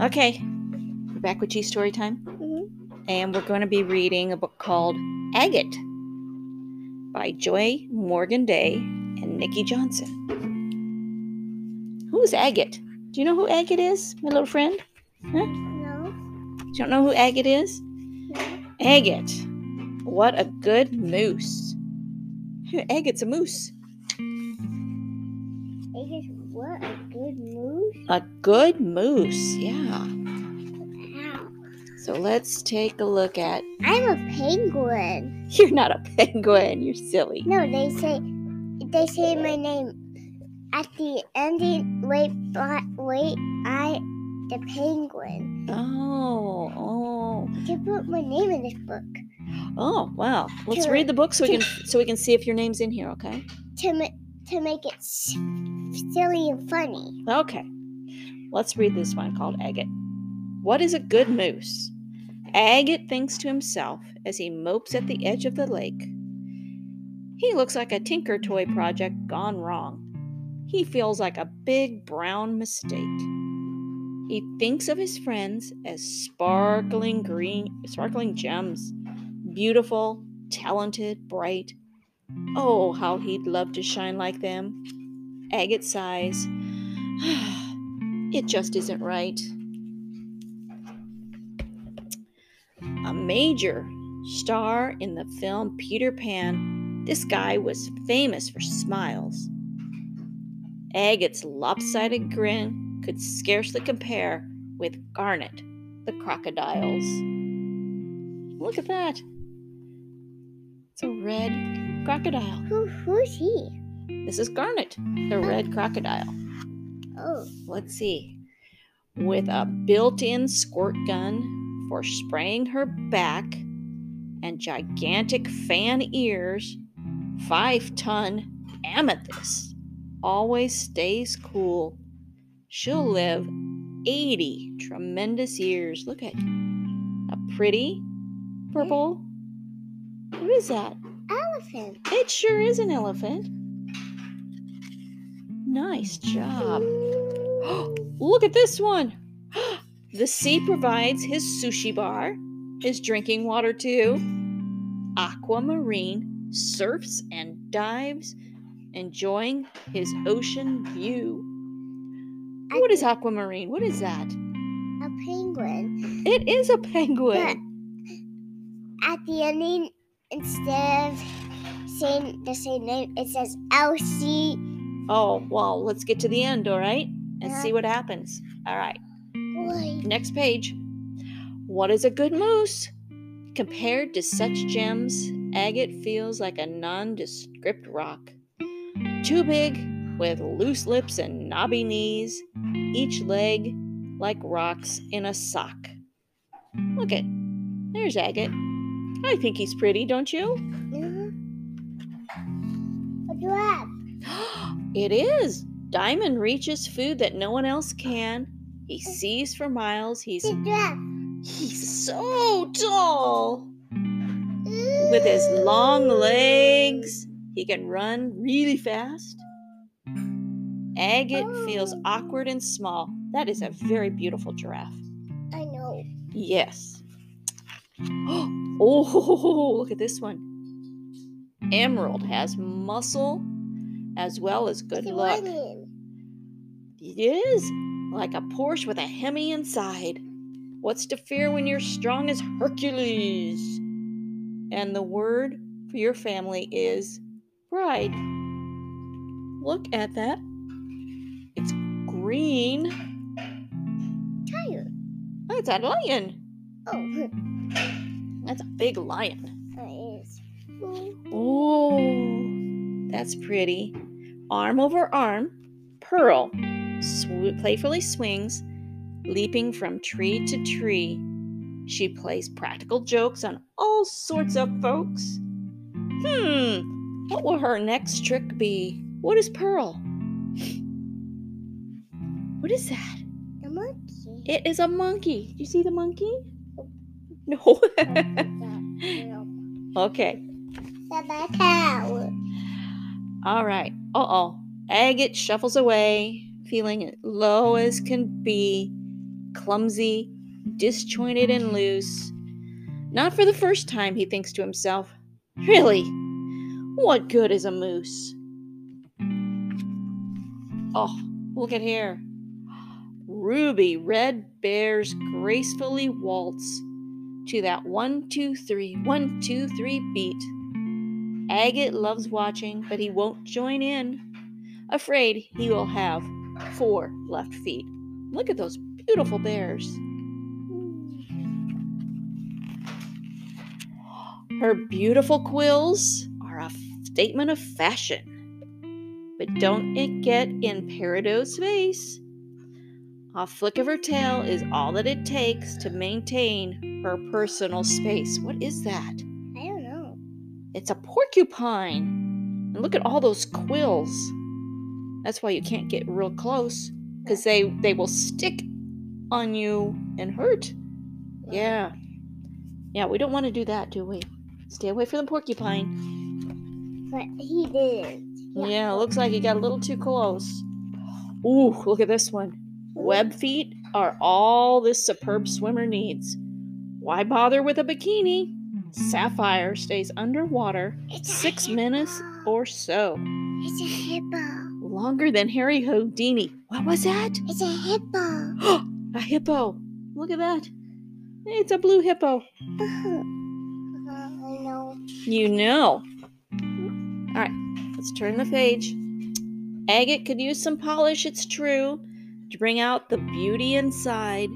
Okay, we're back with G Story Time, Mhm. and we're going to be reading a book called Agate by Joy Morgan Dey and Nikki Johnson. Who's Agate? Do you know who Agate is, my little friend? No. You don't know who Agate is? No. Agate. What a good moose. Agate's a moose. What a good moose. A good moose, yeah. Wow. So let's take a look at. I'm a penguin. You're not a penguin, you're silly. No, they say they say my name at the ending. Wait, but wait, I the penguin. Oh, oh, You put my name in this book oh! Wow. Let's Sure. read the book so we can so we can see if your name's in here. Okay. to ma- to make it silly and funny. Okay. Let's read this one called Agate. What is a good moose? Agate thinks to himself as he mopes at the edge of the lake. He looks like a Tinker Toy project gone wrong. He feels like a big brown mistake. He thinks of his friends as sparkling green, sparkling gems, beautiful, talented, bright. Oh, how he'd love to shine like them. Agate sighs. it just isn't right. A major star in the film Peter Pan, this guy was famous for smiles. Agate's lopsided grin could scarcely compare with Garnet, the crocodile's. Look at that. It's a red crocodile. Who who's he? This is Garnet, the red crocodile. Oh, Let's see. With a built in squirt gun for spraying her back and gigantic fan ears, five ton amethyst always stays cool. She'll live 80 tremendous years. Look at a pretty purple. What is that? elephant. It sure is an elephant. Nice job. Look at this one. The sea provides his sushi bar, his drinking water too. Aquamarine surfs and dives, enjoying his ocean view. What is aquamarine? What is that? A penguin. It is a penguin. At the ending, instead of saying the same name, it says Elsie. Oh, well, let's get to the end, all right? And see what happens. All right. Next page. What is a good moose? Compared to such gems, agate feels like a nondescript rock. Too big, with loose lips and knobby knees, each leg like rocks in a sock. Look at, there's agate. I think he's pretty, don't you? It is. Diamond reaches food that no one else can. He sees for miles. He's What do you have? He's so tall. With his long legs, he can run really fast. Agate feels Oh. awkward and small. That is a very beautiful giraffe. I know. Yes. Oh, look at this one. Emerald has muscle as well as good It's luck. It is like a Porsche with a Hemi inside. What's to fear when you're strong as Hercules? And the word for your family is pride. Look at that. It's green. Tired. That's a lion. Oh, That's a big lion. it is. Oh, that's pretty. Arm over arm, Pearl sw- playfully swings, leaping from tree to tree. She plays practical jokes on all sorts of folks. Hmm, what will her next trick be? What is Pearl? What is that? A monkey. It is a monkey. Do you see the monkey? No. okay. Cow. All right. Uh oh. Agate shuffles away, feeling low as can be. clumsy, disjointed, and loose. Not for the first time, he thinks to himself. Really, what good is a moose? Oh, look at here. Ruby red bears gracefully waltz to that one, two, three, one, two, three beat. Agate loves watching, but he won't join in. Afraid he will have four left feet. Look at those beautiful bears. Her beautiful quills are a statement of fashion. But don't it get in Peridot's face? A flick of her tail is all that it takes to maintain her personal space. What is that? I don't know. It's a porcupine. And look at all those quills. That's why you can't get real close because they they will stick on you and hurt. Yeah. Yeah, we don't want to do that, do we? Stay away from the porcupine. But he did. Yeah, looks like he got a little too close. Ooh, look at this one. Web feet are all this superb swimmer needs. Why bother with a bikini? Sapphire stays underwater six minutes or so. It's a hippo. Longer than Harry Houdini. What was that? It's a hippo. a hippo. Look at that. It's a blue hippo. Uh, I know. You know. All right, let's turn the page. Agate could use some polish, it's true, to bring out the beauty inside.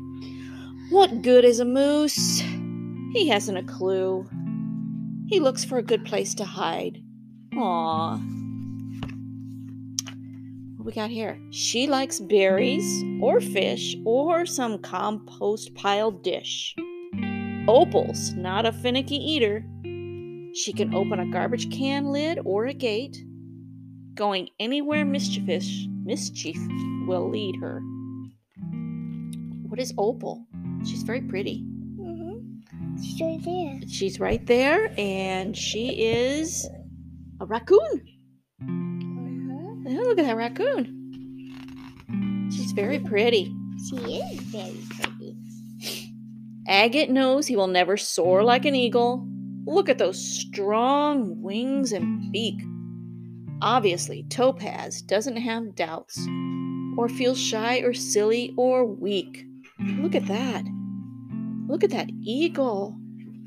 What good is a moose? He hasn't a clue. He looks for a good place to hide. Aw. What we got here? She likes berries or fish or some compost pile dish. Opal's not a finicky eater. She can open a garbage can lid or a gate. Going anywhere mischievous, mischief will lead her. What is Opal? She's very pretty. She's right there. She's right there, and she is a raccoon. Uh-huh. Oh, look at that raccoon. She's very pretty. She is very pretty. Agate knows he will never soar like an eagle. Look at those strong wings and beak. Obviously, Topaz doesn't have doubts or feel shy or silly or weak. Look at that. Look at that eagle.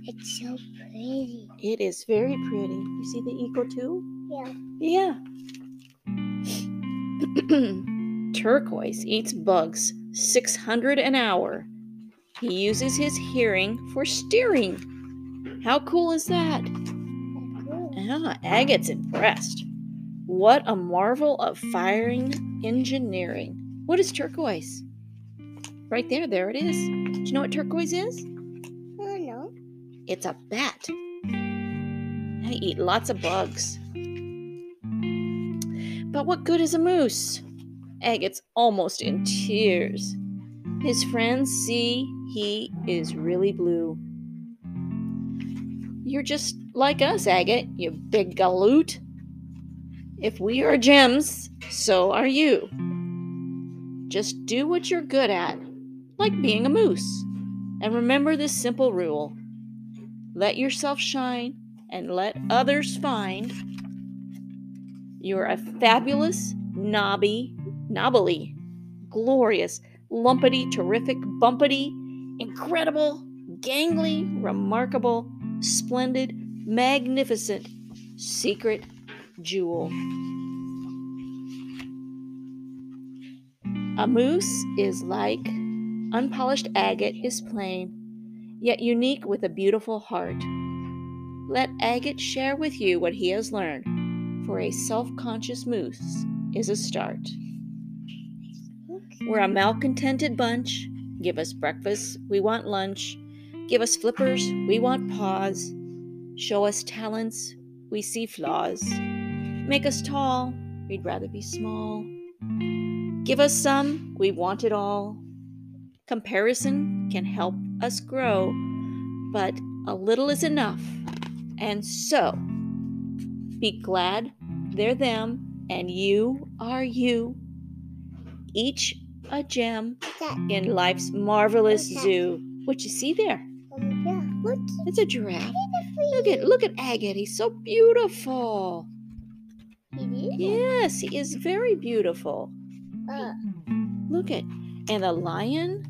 It's so pretty. It is very pretty. You see the eagle too? Yeah. Yeah. Turquoise eats bugs 600 an hour. He uses his hearing for steering. How cool is that? Cool. Ah, Agate's impressed. What a marvel of firing engineering. What is turquoise? Right there, there it is. Do you know what turquoise is? Oh no. It's a bat. They eat lots of bugs. But what good is a moose? Agate's almost in tears. His friends see he is really blue. You're just like us, Agate, you big galoot. If we are gems, so are you. Just do what you're good at, like being a moose. And remember this simple rule let yourself shine and let others find. You're a fabulous, knobby, knobbly, glorious, lumpity, terrific, bumpity, incredible, gangly, remarkable, splendid, magnificent, secret jewel. A moose is like unpolished agate is plain, yet unique with a beautiful heart. Let agate share with you what he has learned, for a self conscious moose is a start. We're a malcontented bunch. Give us breakfast, we want lunch. Give us flippers, we want paws. Show us talents, we see flaws. Make us tall, we'd rather be small. Give us some, we want it all. Comparison can help us grow, but a little is enough. And so, be glad they're them and you are you. Each a gem in life's marvelous zoo. What you see there? Look. It's a giraffe. Look at look at Agate. He's so beautiful. Yes, he is very beautiful. Look at and a lion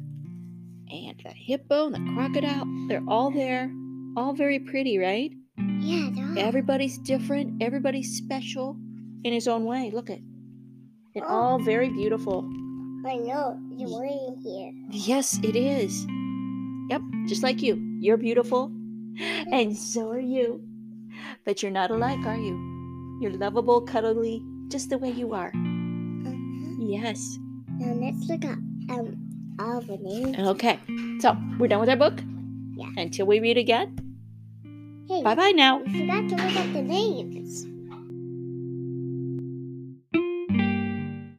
and the hippo and the crocodile. They're all there. All very pretty, right? yeah. They're all- Everybody's different. Everybody's special in his own way. Look at it. All very beautiful. I know. You're waiting here. Yes, it is. Yep, just like you. You're beautiful, and so are you. But you're not alike, are you? You're lovable, cuddly, just the way you are. Uh-huh. Yes. Now let's look up um names. Okay, so we're done with our book? Yeah. Until we read again. Hey, Bye bye now. we forgot to look at the names.